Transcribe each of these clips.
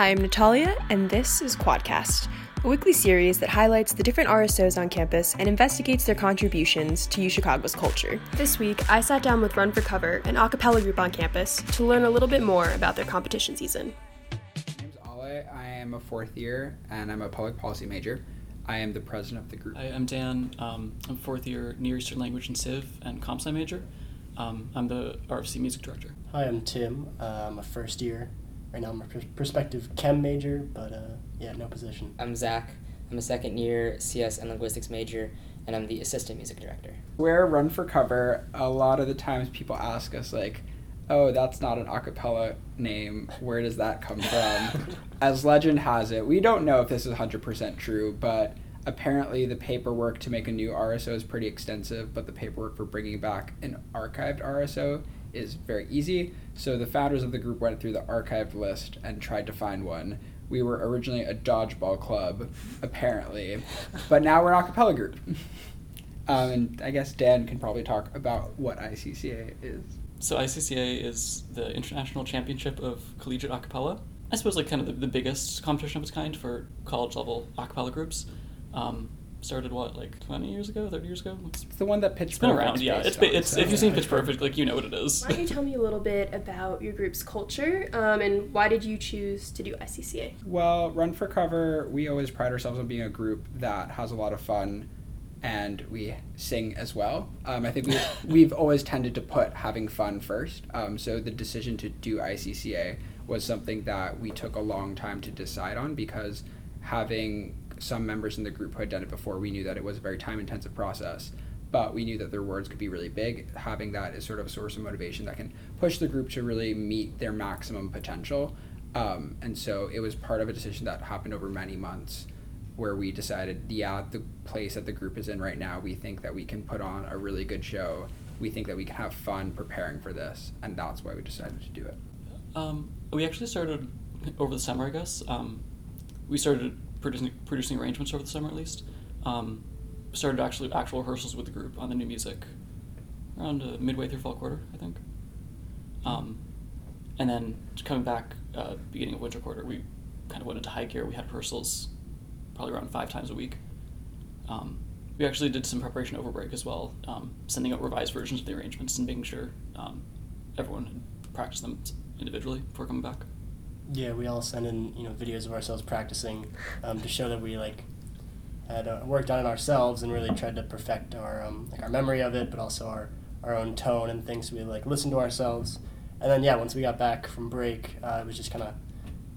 Hi, I'm Natalia, and this is Quadcast, a weekly series that highlights the different RSOs on campus and investigates their contributions to UChicago's culture. This week, I sat down with Run for Cover, an a cappella group on campus, to learn a little bit more about their competition season. My name's Ale. I am a fourth year, and I'm a public policy major. I am the president of the group. Hi, I'm Dan. Um, I'm a fourth year Near Eastern Language and Civ and Comp Sci major. Um, I'm the RFC music director. Hi, I'm Tim. Uh, I'm a first year. Right now, I'm a pers- prospective chem major, but uh, yeah, no position. I'm Zach. I'm a second year CS and linguistics major, and I'm the assistant music director. Where Run for Cover, a lot of the times people ask us, like, oh, that's not an a cappella name. Where does that come from? As legend has it, we don't know if this is 100% true, but apparently the paperwork to make a new RSO is pretty extensive, but the paperwork for bringing back an archived RSO is very easy. So the founders of the group went through the archived list and tried to find one. We were originally a dodgeball club, apparently, but now we're an a cappella group. Um, and I guess Dan can probably talk about what ICCA is. So ICCA is the International Championship of Collegiate Acapella. I suppose like kind of the, the biggest competition of its kind for college level acapella groups. Um, started what like 20 years ago, 30 years ago. It's, It's the one that Pitch it's been around, yeah. based It's been, on, it's so- if you've seen Pitch Perfect, like you know what it is. Why don't you tell me a little bit about your group's culture um, and why did you choose to do ICCA? Well, Run for Cover, we always pride ourselves on being a group that has a lot of fun and we sing as well. Um, I think we, we've always tended to put having fun first. Um, so the decision to do ICCA was something that we took a long time to decide on because having some members in the group who had done it before, we knew that it was a very time intensive process. But we knew that their words could be really big. Having that is sort of a source of motivation that can push the group to really meet their maximum potential. Um, and so it was part of a decision that happened over many months where we decided, yeah, the place that the group is in right now, we think that we can put on a really good show. We think that we can have fun preparing for this, and that's why we decided to do it. Um, we actually started over the summer, I guess. Um, we started producing producing arrangements over the summer, at least. Um, started actually actual rehearsals with the group on the new music around uh, midway through fall quarter, I think. Um, and then coming back uh, beginning of winter quarter, we kind of went into high gear. We had rehearsals probably around five times a week. Um, we actually did some preparation over break as well, um, sending out revised versions of the arrangements and making sure um, everyone had practiced them individually before coming back. Yeah, we all send in you know videos of ourselves practicing um, to show that we like had uh, worked on it ourselves and really tried to perfect our um, like our memory of it, but also our our own tone and things. We like listened to ourselves, and then yeah, once we got back from break, uh, it was just kind of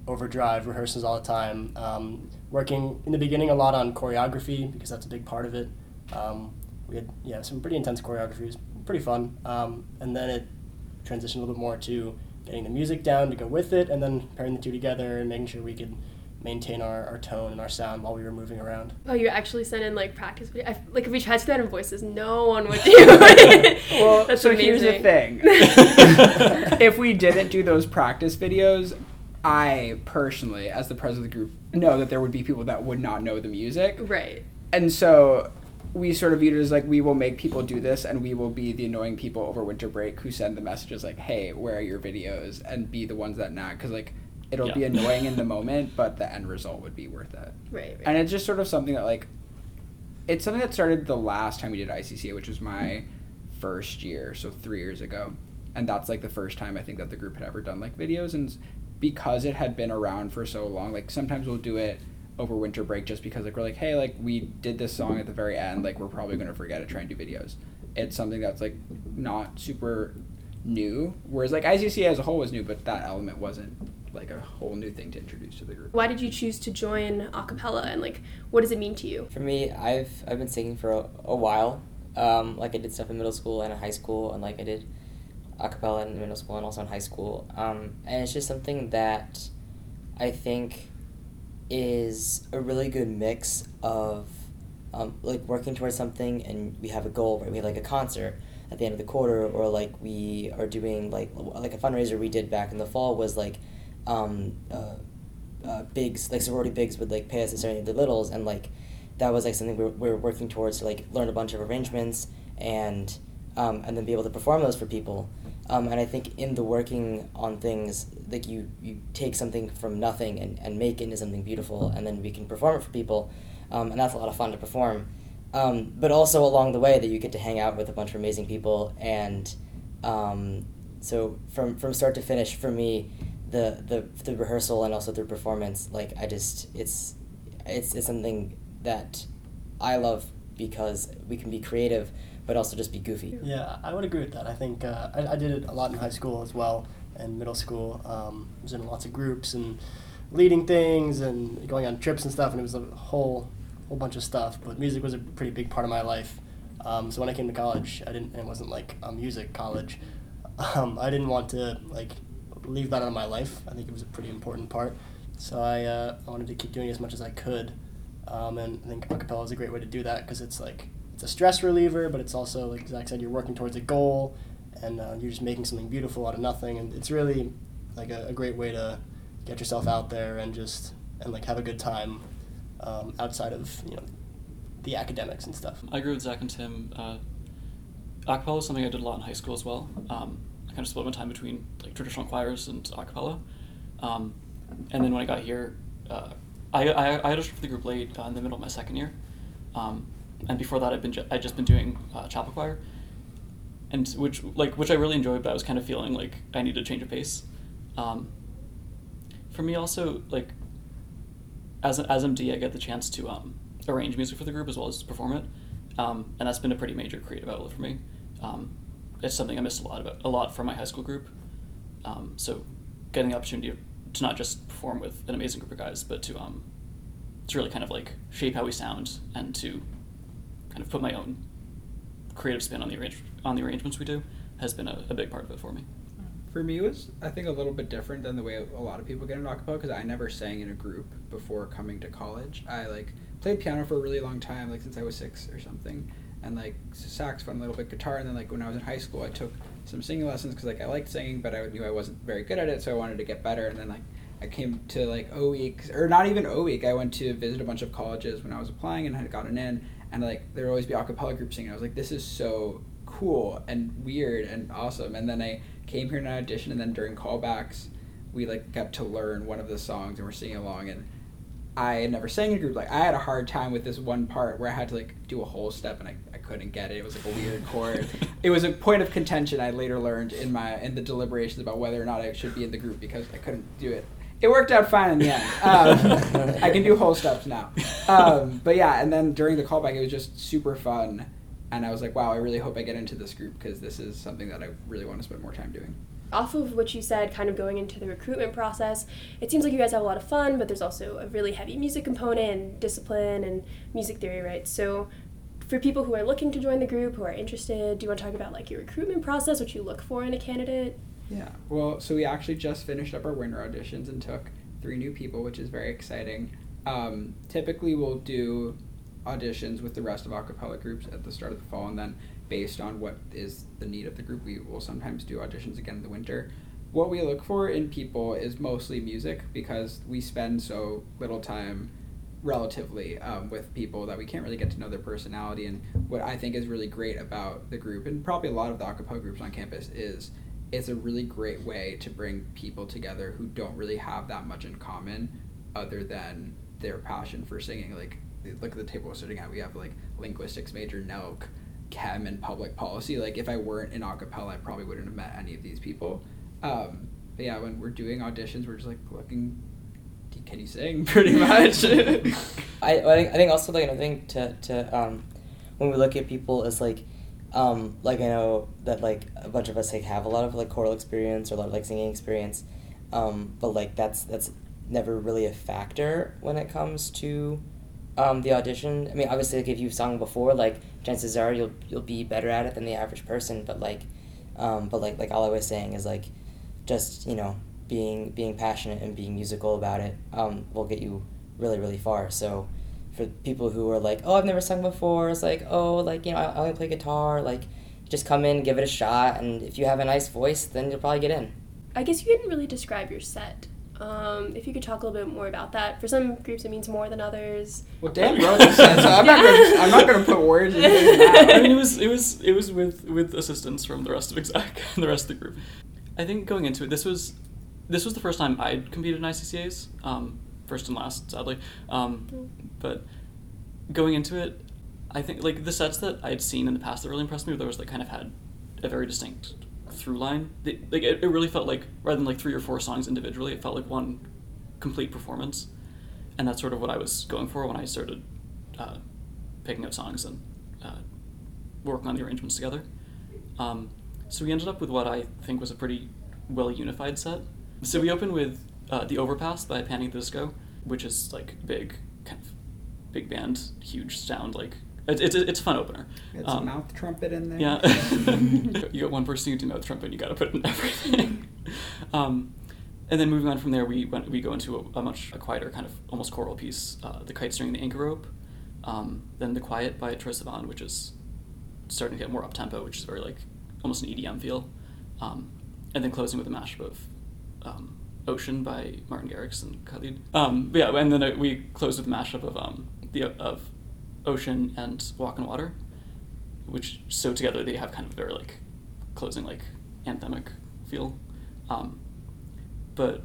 overdrive rehearsals all the time. Um, working in the beginning a lot on choreography because that's a big part of it. Um, we had yeah some pretty intense choreography. It was pretty fun, um, and then it transitioned a little bit more to getting the music down to go with it, and then pairing the two together and making sure we could maintain our, our tone and our sound while we were moving around. Oh, you actually sent in like practice video. I, like if we tried to do that in voices, no one would do it. Well, That's so amazing. here's the thing. if we didn't do those practice videos, I personally, as the president of the group, know that there would be people that would not know the music. right. And so we sort of viewed it as like we will make people do this and we will be the annoying people over winter break who send the messages like, hey, where are your videos? And be the ones that nag. Because like it'll be annoying in the moment, but the end result would be worth it. Right. Right. And it's just sort of something that like it's something that started the last time we did ICCA, which was my first year, so three years ago, and that's like the first time I think that the group had ever done like videos, and because it had been around for so long, like sometimes we'll do it over winter break just because like we're like, hey, like we did this song at the very end, like we're probably gonna forget to try and do videos. It's something that's like not super new, whereas like ICCA as a whole was new, but that element wasn't like a whole new thing to introduce to the group. Why did you choose to join a cappella and like what does it mean to you? For me, I've I've been singing for a, a while. Um, like I did stuff in middle school and in high school, and like I did a cappella in middle school and also in high school. Um, and it's just something that I think is a really good mix of um, like working towards something and we have a goal, right? We have like a concert at the end of the quarter, or like we are doing like like a fundraiser we did back in the fall was like um, uh, uh, bigs like sorority bigs would like pay us to serenade the littles and like that was like something we we're, we were working towards to like learn a bunch of arrangements and um, and then be able to perform those for people. Um, and I think in the working on things, like you, you take something from nothing and, and make it into something beautiful, and then we can perform it for people, um, and that's a lot of fun to perform. Um, but also along the way that you get to hang out with a bunch of amazing people, and um, so from from start to finish, for me, the the the rehearsal and also the performance, like I just it's it's it's something that I love because we can be creative but also just be goofy. Yeah, I would agree with that. I think uh, I, I did it a lot in high school as well and middle school. Um, I was in lots of groups and leading things and going on trips and stuff, and it was a whole whole bunch of stuff. But music was a pretty big part of my life. Um, so when I came to college, I didn't. It wasn't like a music college. Um, I didn't want to like leave that out of my life. I think it was a pretty important part. So I, uh, wanted to keep doing as much as I could. Um, and I think acapella is a great way to do that because it's like it's a stress reliever, but it's also like Zach said, you're working towards a goal, and uh, you're just making something beautiful out of nothing, and it's really like a, a, great way to get yourself out there and just and like have a good time um, outside of you know the academics and stuff. I agree with Zach and Tim. Uh, acapella is something I did a lot in high school as well. Um, I kind of split my time between like traditional choirs and acapella. Um, and then when I got here, uh, I, I, I auditioned for the group late uh, in the middle of my second year. Um, and before that, I'd been ju- I'd just been doing uh, chapel choir, and which like which I really enjoyed, but I was kind of feeling like I needed to change of pace. Um, for me, also like as as MD, I get the chance to um, arrange music for the group as well as perform it, um, and that's been a pretty major creative outlet for me. Um, it's something I missed a lot about a lot from my high school group. Um, so, getting the opportunity to not just perform with an amazing group of guys, but to um, to really kind of like shape how we sound and to kind of put my own creative spin on the arrange- on the arrangements we do has been a, a big part of it for me. For me, it was I think a little bit different than the way a lot of people get into acapella because I never sang in a group before coming to college. I like played piano for a really long time, like since I was six or something, and like saxophone, a little bit guitar, and then like when I was in high school, I took some singing lessons because like I liked singing, but I knew I wasn't very good at it, so I wanted to get better, and then like I came to like O week or not even O week. I went to visit a bunch of colleges when I was applying and had gotten in, and like there would always be a cappella groups singing. I was like, this is so cool and weird and awesome. And then I came here in an audition, and then during callbacks, we like got to learn one of the songs and we're singing along. And I had never sang in a group. Like I had a hard time with this one part where I had to like do a whole step and I, I couldn't get it. It was like a weird chord. it was a point of contention I later learned in my in the deliberations about whether or not I should be in the group because I couldn't do it it worked out fine in the end. Um, I can do whole steps now. Um, but yeah, and then during the callback, it was just super fun. And I was like, wow, I really hope I get into this group because this is something that I really want to spend more time doing. Off of what you said, kind of going into the recruitment process, it seems like you guys have a lot of fun, but there's also a really heavy music component and discipline and music theory, right? So, for people who are looking to join the group, who are interested, do you want to talk about like your recruitment process, what you look for in a candidate? Yeah. Well, so we actually just finished up our winter auditions and took three new people, which is very exciting. Um, typically, we'll do auditions with the rest of acapella groups at the start of the fall, and then based on what is the need of the group, we will sometimes do auditions again in the winter. What we look for in people is mostly music because we spend so little time relatively um, with people that we can't really get to know their personality. And what I think is really great about the group, and probably a lot of the acapella groups on campus, is it's a really great way to bring people together who don't really have that much in common other than their passion for singing. Like, look at the table we're sitting at. We have like linguistics major, NELC, chem, and public policy. Like, if I weren't in acapella, I probably wouldn't have met any of these people. Um, but yeah, when we're doing auditions, we're just like looking. Can you sing? Pretty much. I, I think I think also like another thing to to um, when we look at people is like um, like I know that like a bunch of us like have a lot of like choral experience or a lot of like singing experience, um, but like that's that's never really a factor when it comes to um, the audition. I mean, obviously, like if you've sung before, like chances are you'll you'll be better at it than the average person. But like, um, but like like all I was saying is like, just you know being being passionate and being musical about it um, will get you really really far. So for people who are like, oh, I've never sung before. It's like, oh, like you know, I only play guitar. Like, just come in, give it a shot, and if you have a nice voice, then you'll probably get in. I guess you didn't really describe your set. Um, if you could talk a little bit more about that. For some groups, it means more than others. Well, Dan wrote the set, so I'm not gonna, I'm not gonna put words in his mouth. I mean, it was it was it was with with assistance from the rest of exec and the rest of the group. I think going into it, this was this was the first time I'd competed in ICCAs, um, first and last, sadly. Um, but going into it, I think like the sets that I'd seen in the past that really impressed me were those that kind of had a very distinct through line. They, like it, it really felt like rather than like three or four songs individually, it felt like one complete performance, and that's sort of what I was going for when I started uh, picking out songs and uh, working on the arrangements together. Um, so we ended up with what I think was a pretty well unified set. So we opened with uh, the Overpass by Panic the Disco, which is like big, kind of big band, huge sound. Like it's it's, it's a fun opener. It's Um, a mouth trumpet in there. yeah. you got one person who can do mouth trumpet, you got to put in everything. um, and then moving on from there, we went, we go into a, a much a quieter kind of almost choral piece, uh, the kite string the anchor rope. Um, then the Quiet by Sivan, which is starting to get more up tempo, which is very like almost an EDM feel. Um, and then closing with a mashup of um, Ocean by Martin Garrix and Khalid. Um, yeah, and then we closed with a mashup of um, the of Ocean and Walk on Water which so together they have kind of a very like closing like anthemic feel. Um, but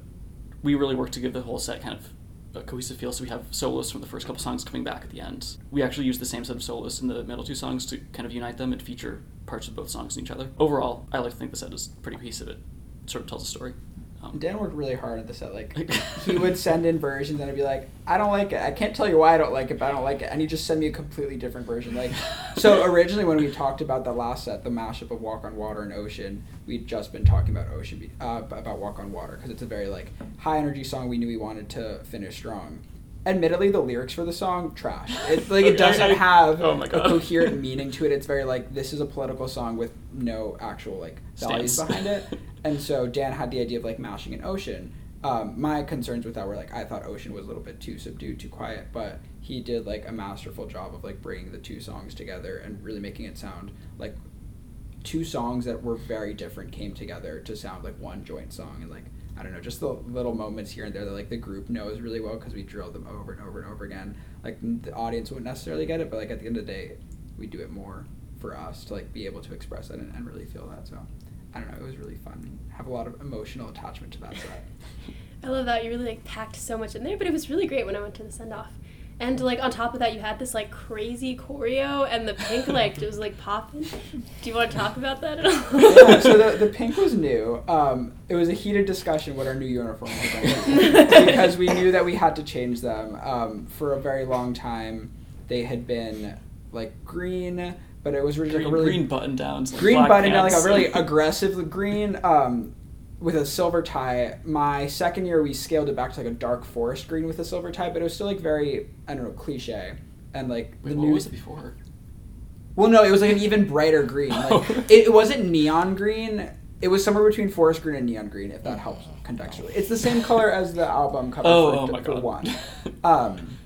we really work to give the whole set kind of a cohesive feel. So we have solos from the first couple songs coming back at the end. We actually use the same set of solos in the middle two songs to kind of unite them and feature parts of both songs in each other. Overall i like to think the set is pretty cohesive. It sort of tells a story um, Dan worked really hard at the set. Like he would send in versions and I'd be like, I don't like it. I can't tell you why I don't like it, but I don't like it. And he'd just send me a completely different version. Like so originally when we talked about the last set, the mashup of Walk on Water and Ocean, we'd just been talking about Ocean be- uh, about Walk on Water because it's a very like high energy song we knew we wanted to finish strong. Admittedly, the lyrics for the song trash. It like it doesn't I- have oh a coherent meaning to it. It's very like this is a political song with no actual like values Stance. behind it. And so Dan had the idea of like mashing an ocean. Um, my concerns with that were like I thought Ocean was a little bit too subdued, too quiet, but he did like a masterful job of like bringing the two songs together and really making it sound like two songs that were very different came together to sound like one joint song and like I don't know, just the little moments here and there that like the group knows really well because we drilled them over and over and over again. Like the audience wouldn't necessarily get it, but like at the end of the day, we do it more for us to like be able to express it and, and really feel that. So I don't know, it was really fun. Have a lot of emotional attachment to that set. I love that you really like packed so much in there, but it was really great when I went to the send off. And like on top of that, you had this like crazy choreo, and the pink like it was like popping. Do you want to talk about that at all? yeah, so the, the pink was new. Um, it was a heated discussion what our new uniform was going to be because we knew that we had to change them. Um, for a very long time, they had been like green, but it was really green, like a really green button downs like green button down, like a really aggressive green um, with a silver tie. My second year, we scaled it back to like a dark forest green with a silver tie, but it was still like very I don't know cliche and like Wait, the what new. was it before Well, no, it was like an even brighter green. Like Oh. it, it wasn't neon green. It was somewhere between forest green and neon green, if that helps contextually. It's the same color as the album cover Oh, for, oh for one. Um,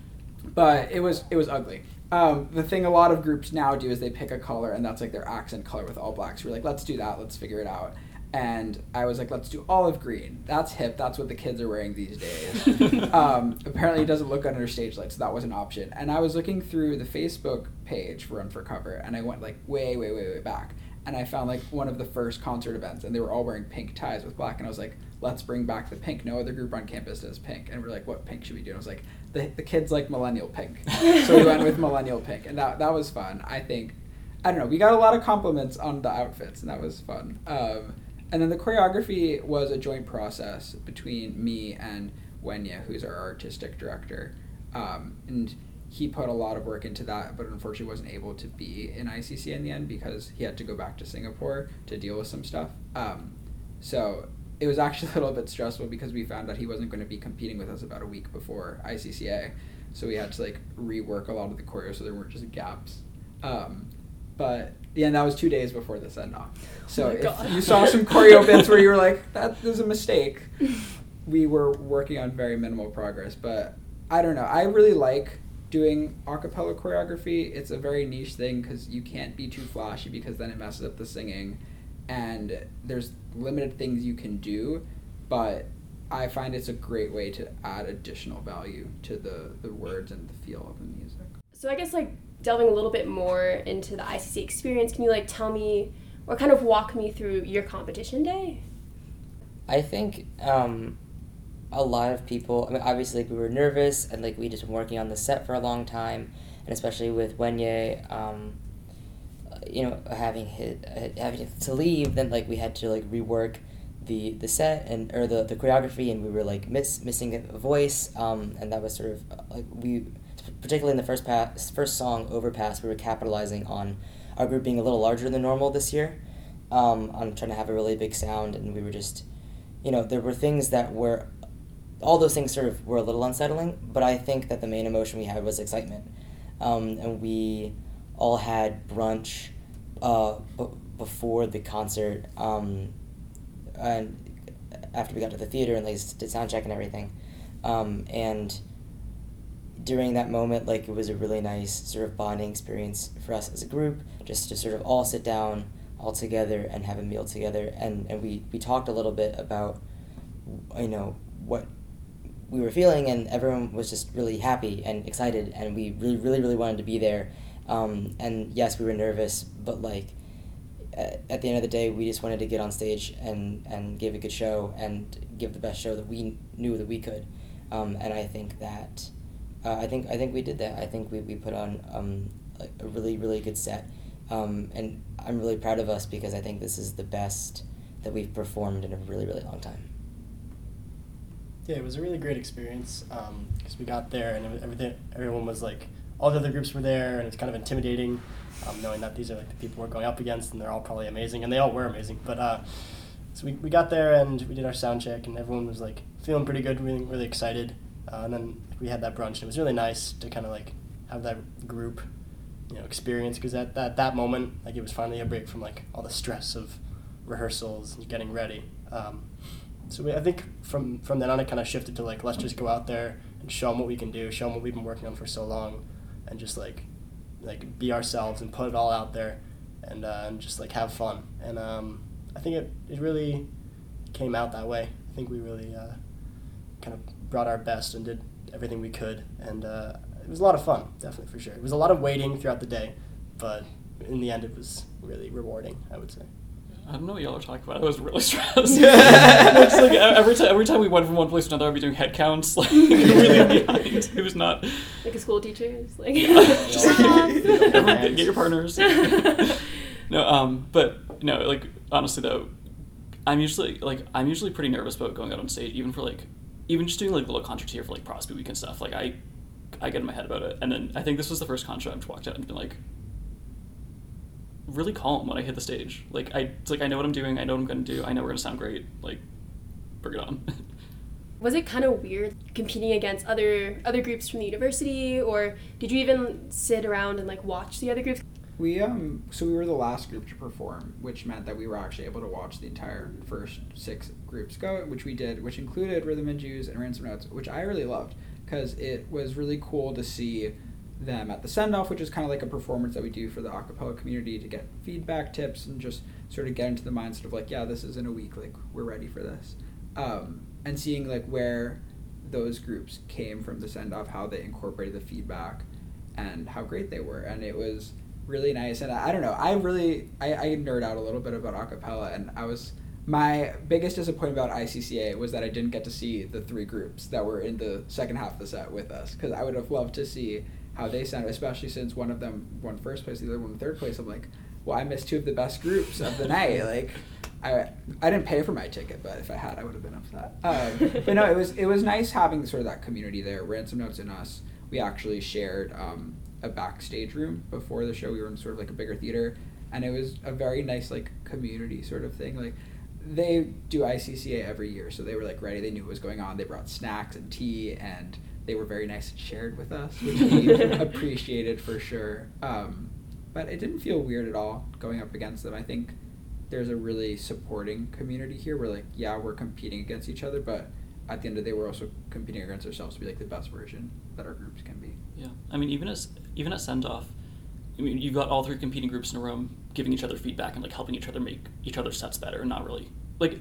but it was it was ugly. Um, the thing a lot of groups now do is they pick a color and that's like their accent color with all blacks. We're like, let's do that. Let's figure it out. And I was like, let's do olive green. That's hip. That's what the kids are wearing these days. um, apparently, it doesn't look under stage lights, so that was an option. And I was looking through the Facebook page for Run for Cover, and I went like way, way, way, way back, and I found like one of the first concert events, and they were all wearing pink ties with black, and I was like, let's bring back the pink. No other group on campus does pink, and we're like, what pink should we do? And I was like, the the kids like millennial pink, so we went with millennial pink, and that that was fun. I think. I don't know. We got a lot of compliments on the outfits, and that was fun. Um, and then the choreography was a joint process between me and Wenya, who's our artistic director. Um, and he put a lot of work into that, but unfortunately wasn't able to be in ICC in the end because he had to go back to Singapore to deal with some stuff. Um, so it was actually a little bit stressful because we found out he wasn't going to be competing with us about a week before ICCA. So we had to like rework a lot of the choreo so there weren't just gaps. Um, but yeah, and that was two days before the send off. So Oh if you saw some choreo bits where you were like, that is a mistake, we were working on very minimal progress. But I don't know. I really like doing a cappella choreography. It's a very niche thing because you can't be too flashy because then it messes up the singing. And there's limited things you can do. But I find it's a great way to add additional value to the the words and the feel of the music. So I guess like delving a little bit more into the ICC experience, can you like tell me or kind of walk me through your competition day? I think um, a lot of people. I mean, obviously, like, we were nervous, and like we just been working on the set for a long time, and especially with Wenye, um, you know, having his, having to leave, then like we had to like rework the the set and or the the choreography, and we were like miss missing a voice, um, and that was sort of like we, particularly in the first pass, first song, Overpass, we were capitalizing on our group being a little larger than normal this year. Um, on trying to have a really big sound, and we were just, you know, there were things that were, all those things sort of were a little unsettling. But I think that the main emotion we had was excitement, um, and we all had brunch, uh, b- before the concert, um, and after we got to the theater and like did sound check and everything, um, and during that moment, like it was a really nice sort of bonding experience for us as a group, just to sort of all sit down all together and have a meal together. And, and we, we talked a little bit about, you know, what we were feeling, and everyone was just really happy and excited, and we really, really, really wanted to be there. Um, and yes, we were nervous, but like at, the end of the day, we just wanted to get on stage and, and give a good show and give the best show that we knew that we could. Um, and I think that uh, I think I think we did that. I think we, we put on um, a, a really really good set, um, and I'm really proud of us because I think this is the best that we've performed in a really really long time. Yeah, it was a really great experience because we got there and everything. Everyone was like, all the other groups were there, and it's kind of intimidating, um, knowing that these are like the people we're going up against, and they're all probably amazing, and they all were amazing. But uh, so we, we got there and we did our sound check, and everyone was like feeling pretty good, really really excited. Uh, and then we had that brunch, and it was really nice to kind of like have that group, you know, experience because at that that moment, like it was finally a break from like all the stress of rehearsals and getting ready. Um, so we, I think from from then on, it kind of shifted to like let's just go out there and show them what we can do, show them what we've been working on for so long, and just like like be ourselves and put it all out there, and uh, and just like have fun. And um, I think it, it really came out that way. I think we really uh, kind of brought our best and did everything we could, and uh, it was a lot of fun, definitely for sure. It was a lot of waiting throughout the day, but in the end, it was really rewarding. I would say. I don't know what y'all are talking about. I was really stressed. It's like every time, every time we went from one place to another, I'd be doing head counts, like really behind. It was not. Like a school teacher is like, Just like, Stop. everyone get, get your partners. no, um, but no, like honestly though, I'm usually like I'm usually pretty nervous about going out on stage, even for like, even just doing like little concerts here for like Prosby Week and stuff. Like I, I get in my head about it, and then I think this was the first concert I've walked out and been like, really calm when I hit the stage. Like I, it's like I know what I'm doing. I know what I'm gonna do. I know we're gonna sound great. Like, bring it on. Was it kind of weird competing against other other groups from the university, or did you even sit around and like watch the other groups? We um so we were the last group to perform, which meant that we were actually able to watch the entire first six groups go, which we did, which included Rhythm and Jews and Ransom Notes, which I really loved because it was really cool to see them at the send off, which is kind of like a performance that we do for the acapella community to get feedback tips and just sort of get into the mindset of like, yeah, this is in a week, like we're ready for this, um, and seeing like where those groups came from the send off, how they incorporated the feedback, and how great they were, and it was really nice. And I, I don't know, I really I, I nerd out a little bit about acapella, and I was my biggest disappointment about ICCA was that I didn't get to see the three groups that were in the second half of the set with us because I would have loved to see how they sounded, especially since one of them won first place, the other one third place. I'm like, well, I missed two of the best groups of the night. Like, I I didn't pay for my ticket, but if I had, I would have been upset. Um, but no, it was it was nice having sort of that community there. Ransom Notes and us, we actually shared um, a backstage room before the show. We were in sort of like a bigger theater, and it was a very nice like community sort of thing. Like they do ICCA every year, so they were like ready. They knew what was going on. They brought snacks and tea, and they were very nice and shared with us, which we appreciated for sure. Um, but it didn't feel weird at all going up against them. I think there's a really supporting community here. Where like, yeah, we're competing against each other, but at the end of the day, we're also competing against ourselves to be like the best version that our groups can be. Yeah, I mean, even as even at send off, I mean, you got all three competing groups in a room giving each other feedback and like helping each other make each other's sets better. and Not really like,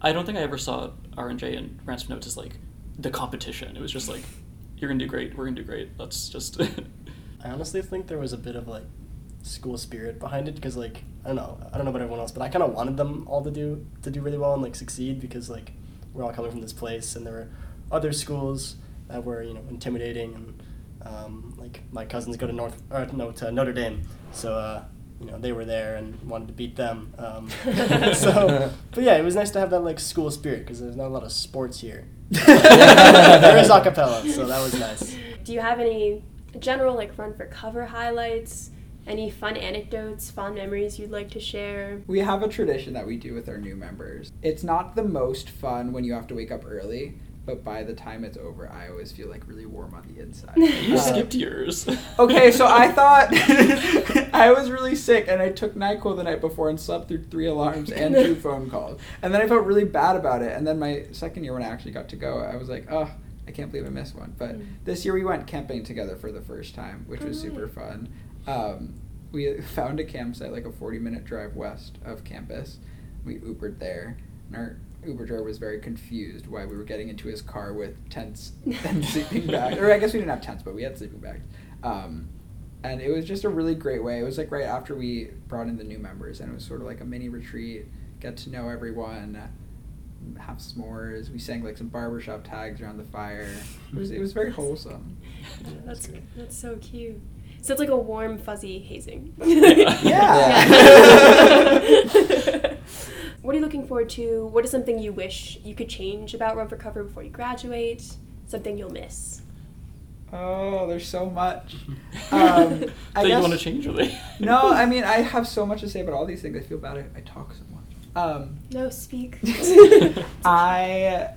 I don't think I ever saw RNJ and Ransom Notes as like the competition. It was just like, you're gonna do great. We're gonna do great. Let's just. I honestly think there was a bit of like school spirit behind it because like I don't know I don't know about everyone else but I kind of wanted them all to do to do really well and like succeed because like we're all coming from this place and there were other schools that were you know intimidating and um, like my cousins go to North or no to Notre Dame so uh, you know they were there and wanted to beat them um, so but yeah it was nice to have that like school spirit because there's not a lot of sports here there is acapella so that was nice Do you have any general like run for cover highlights? Any fun anecdotes, fond memories you'd like to share? We have a tradition that we do with our new members. It's not the most fun when you have to wake up early, but by the time it's over, I always feel like really warm on the inside. you Uh, skipped yours. okay, so I thought I was really sick and I took NyQuil the night before and slept through three alarms and two phone calls. And then I felt really bad about it. And then my second year when I actually got to go, I was like, oh, I can't believe I missed one. But Mm. this year we went camping together for the first time, which was super fun. Um, we found a campsite like a 40 minute drive west of campus. We Ubered there. And our Uber driver was very confused why we were getting into his car with tents and sleeping bags. Or I guess we didn't have tents, but we had sleeping bags. Um, and it was just a really great way. It was like right after we brought in the new members, and it was sort of like a mini retreat, get to know everyone, have s'mores. We sang like some barbershop tags around the fire. It was it was very wholesome. That's that's so cute. So it's like a warm, fuzzy hazing. Yeah. What are you looking forward to? What is something you wish you could change about Run for Cover before you graduate? Something you'll miss? Oh, there's so much. Um, I that you want to change, really? No, I mean I have so much to say about all these things. I feel bad. I, I talk so much. Um, No, speak. I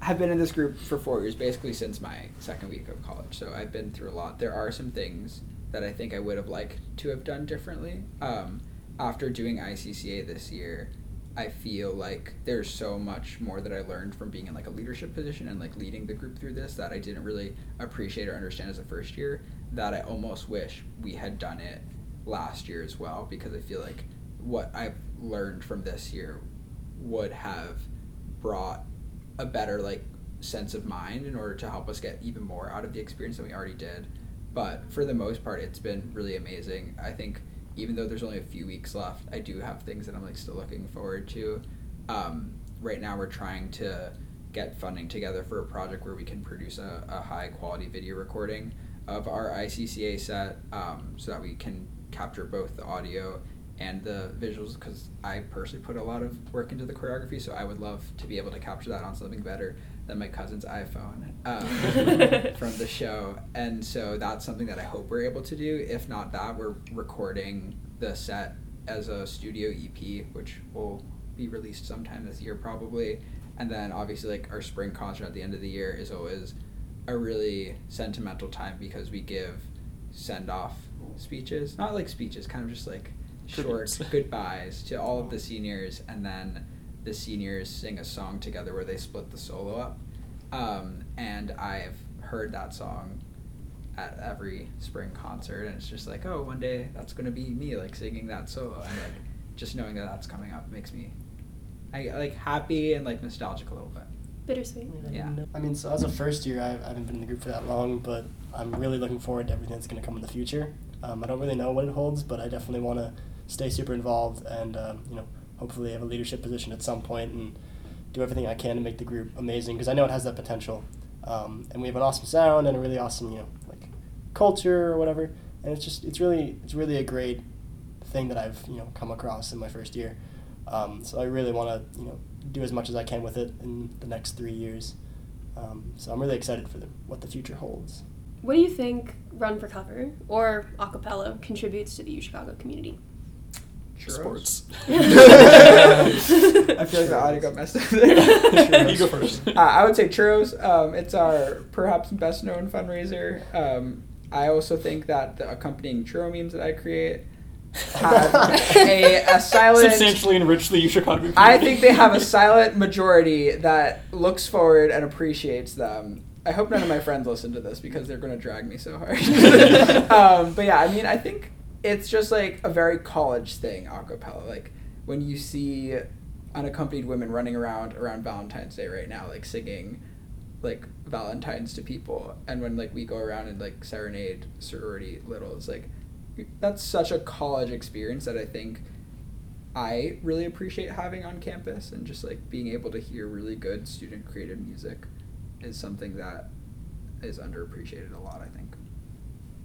have been in this group for four years, basically since my second week of college. So I've been through a lot. There are some things that I think I would have liked to have done differently. Um, after doing ICCA this year, I feel like there's so much more that I learned from being in like a leadership position and like leading the group through this that I didn't really appreciate or understand as a first year. That I almost wish we had done it last year as well because I feel like what I've learned from this year would have brought a better like sense of mind in order to help us get even more out of the experience than we already did. But for the most part, it's been really amazing. I think even though there's only a few weeks left, I do have things that I'm like still looking forward to. Um, right now, we're trying to get funding together for a project where we can produce a, a high quality video recording of our ICCA set, um, so that we can capture both the audio and the visuals because I personally put a lot of work into the choreography, so I would love to be able to capture that on something better than my cousin's iPhone um, from the show. And so that's something that I hope we're able to do. If not that, we're recording the set as a studio EP, which will be released sometime this year probably. And then obviously, like our spring concert at the end of the year is always a really sentimental time because we give send off speeches. Not like speeches, kind of just like short goodbyes to all of the seniors, and then the seniors sing a song together where they split the solo up. Um, and I've heard that song at every spring concert, and it's just like, oh, one day that's gonna be me like singing that solo, and like just knowing that that's coming up makes me, I like happy and like nostalgic a little bit. Bittersweet. Yeah. I mean, so as a first year, I, I haven't been in the group for that long, but I'm really looking forward to everything that's going to come in the future. Um, I don't really know what it holds, but I definitely want to stay super involved and, um, you know, hopefully have a leadership position at some point and do everything I can to make the group amazing because I know it has that potential. Um, and we have an awesome sound and a really awesome, you know, like culture or whatever. And it's just, it's really, it's really a great thing that I've, you know, come across in my first year. Um, so I really want to, you know, do as much as I can with it in the next three years. Um, so I'm really excited for the, what the future holds. What do you think Run for Cover or acapella contributes to the U Chicago community? Churros? Sports. I feel like the audio got messed up there. you go first. Uh, I would say churros. Um, it's our perhaps best known fundraiser. Um, I also think that the accompanying churro memes that I create have a, a silent. Substantially enrich the U Chicago community. I think they have a silent majority that looks forward and appreciates them. I hope none of my friends listen to this because they're going to drag me so hard. um, but yeah, I mean, I think it's just like a very college thing, acapella. Like when you see unaccompanied women running around around Valentine's Day right now, like singing like Valentines to people. And when like we go around and like serenade sorority littles, like that's such a college experience that I think I really appreciate having on campus and just like being able to hear really good student created music is something that is underappreciated a lot, I think.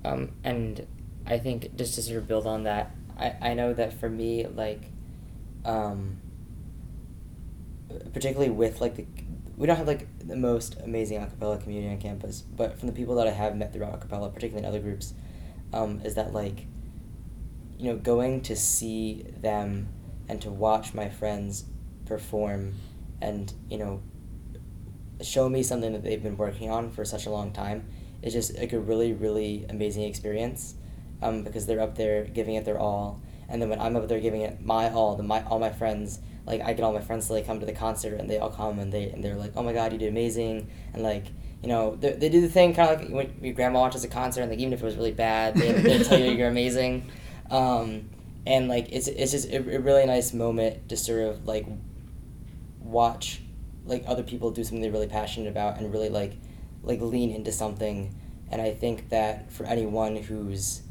Um, and I think just to sort of build on that, I, I know that for me, like, um, particularly with like the, we don't have like the most amazing acapella community on campus, but from the people that I have met through acapella, particularly in other groups, um, is that like, you know, going to see them and to watch my friends perform and, you know, show me something that they've been working on for such a long time is just like a really, really amazing experience um, because they're up there giving it their all. And then when I'm up there giving it my all, the my all my friends, like I get all my friends to like come to the concert and they all come and they and they're like, oh my god, you did amazing, and like you know they, they do the thing kind of like when your grandma watches a concert and like even if it was really bad, they they tell you you're amazing, um, and like it's it's just a, a really nice moment to sort of like watch like other people do something they're really passionate about and really like like lean into something. And i think that for anyone who's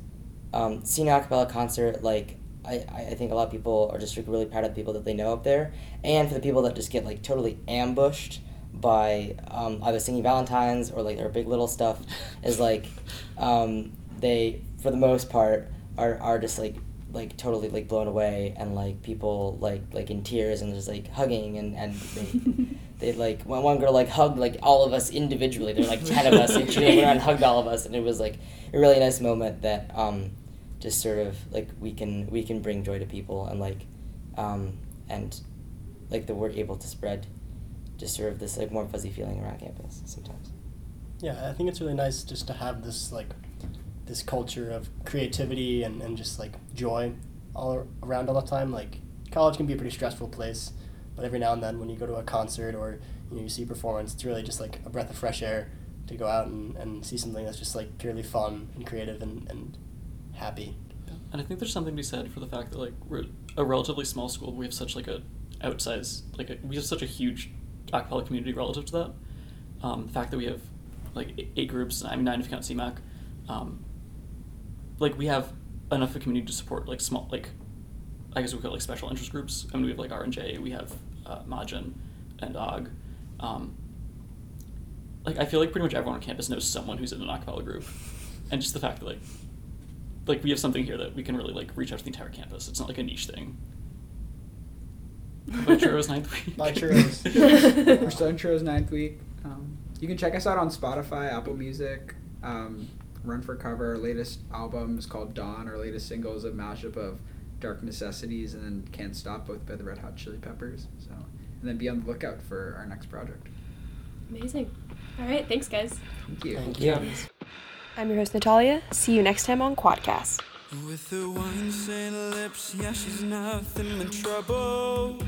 um, seen an acapella concert like I, I think a lot of people are just really proud of the people that they know up there. And for the people that just get like totally ambushed by um, either singing valentines or like their big little stuff is like um, they for the most part are, are just like like totally like blown away and like people like like in tears and just like hugging and and they, they like one, one girl like hugged like all of us individually. There were like 10 of us and she went around and hugged all of us. And it was like a really nice moment that um just sort of like we can we can bring joy to people and like um and like that we're able to spread just sort of this like warm fuzzy feeling around campus sometimes Yeah, I think it's really nice just to have this like this culture of creativity and, and just like joy all around all the time. Like college can be a pretty stressful place, but every now and then when you go to a concert or you know you see a performance, it's really just like a breath of fresh air to go out and, and see something that's just like purely fun and creative and, and happy. And I think there's something to be said for the fact that like we're a relatively small school. We have such like a outsized like a, we have such a huge acapella community relative to that. Um, the fact that we have like eight, groups, I mean nine if you count CMAC, um, like we have enough of a community to support like small like I guess we call it like special interest groups. I mean we have like R and J, we have uh, Majin and Og. Um, like I feel like pretty much everyone on campus knows someone who's in an acapella group, and just the fact that like like we have something here that we can really like reach out to the entire campus. It's not like a niche thing. About churros ninth week. Bye, churros. We're still in churros ninth week. Um, you can check us out on Spotify, Apple Music, um, Run for Cover. Our latest album is called Dawn. Our latest single is a mashup of Dark Necessities and then Can't Stop, both by the Red Hot Chili Peppers. So, and then be on the lookout for our next project. Amazing. All right, thanks, guys. Thank you. Thank Yeah. you. I'm your host, Natalia. See you next time on Quadcast. With lips, yeah, she's nothing but trouble.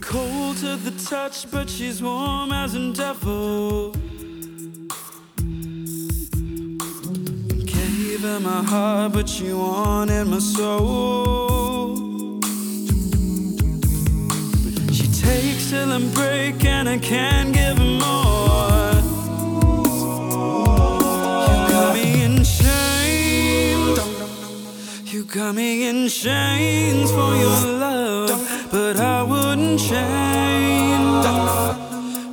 Cold to the touch, but she's warm as a devil. Gave her my heart, but she wanted my soul. She takes till I break, and I can't give her more. Got me in chains for your love, but I wouldn't change.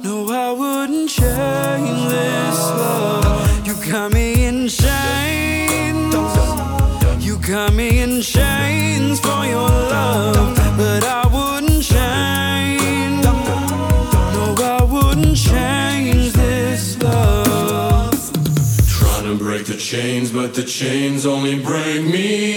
No, I wouldn't change this love. You got me in chains. You got me in chains for your love, but I chains, but the chains only break me.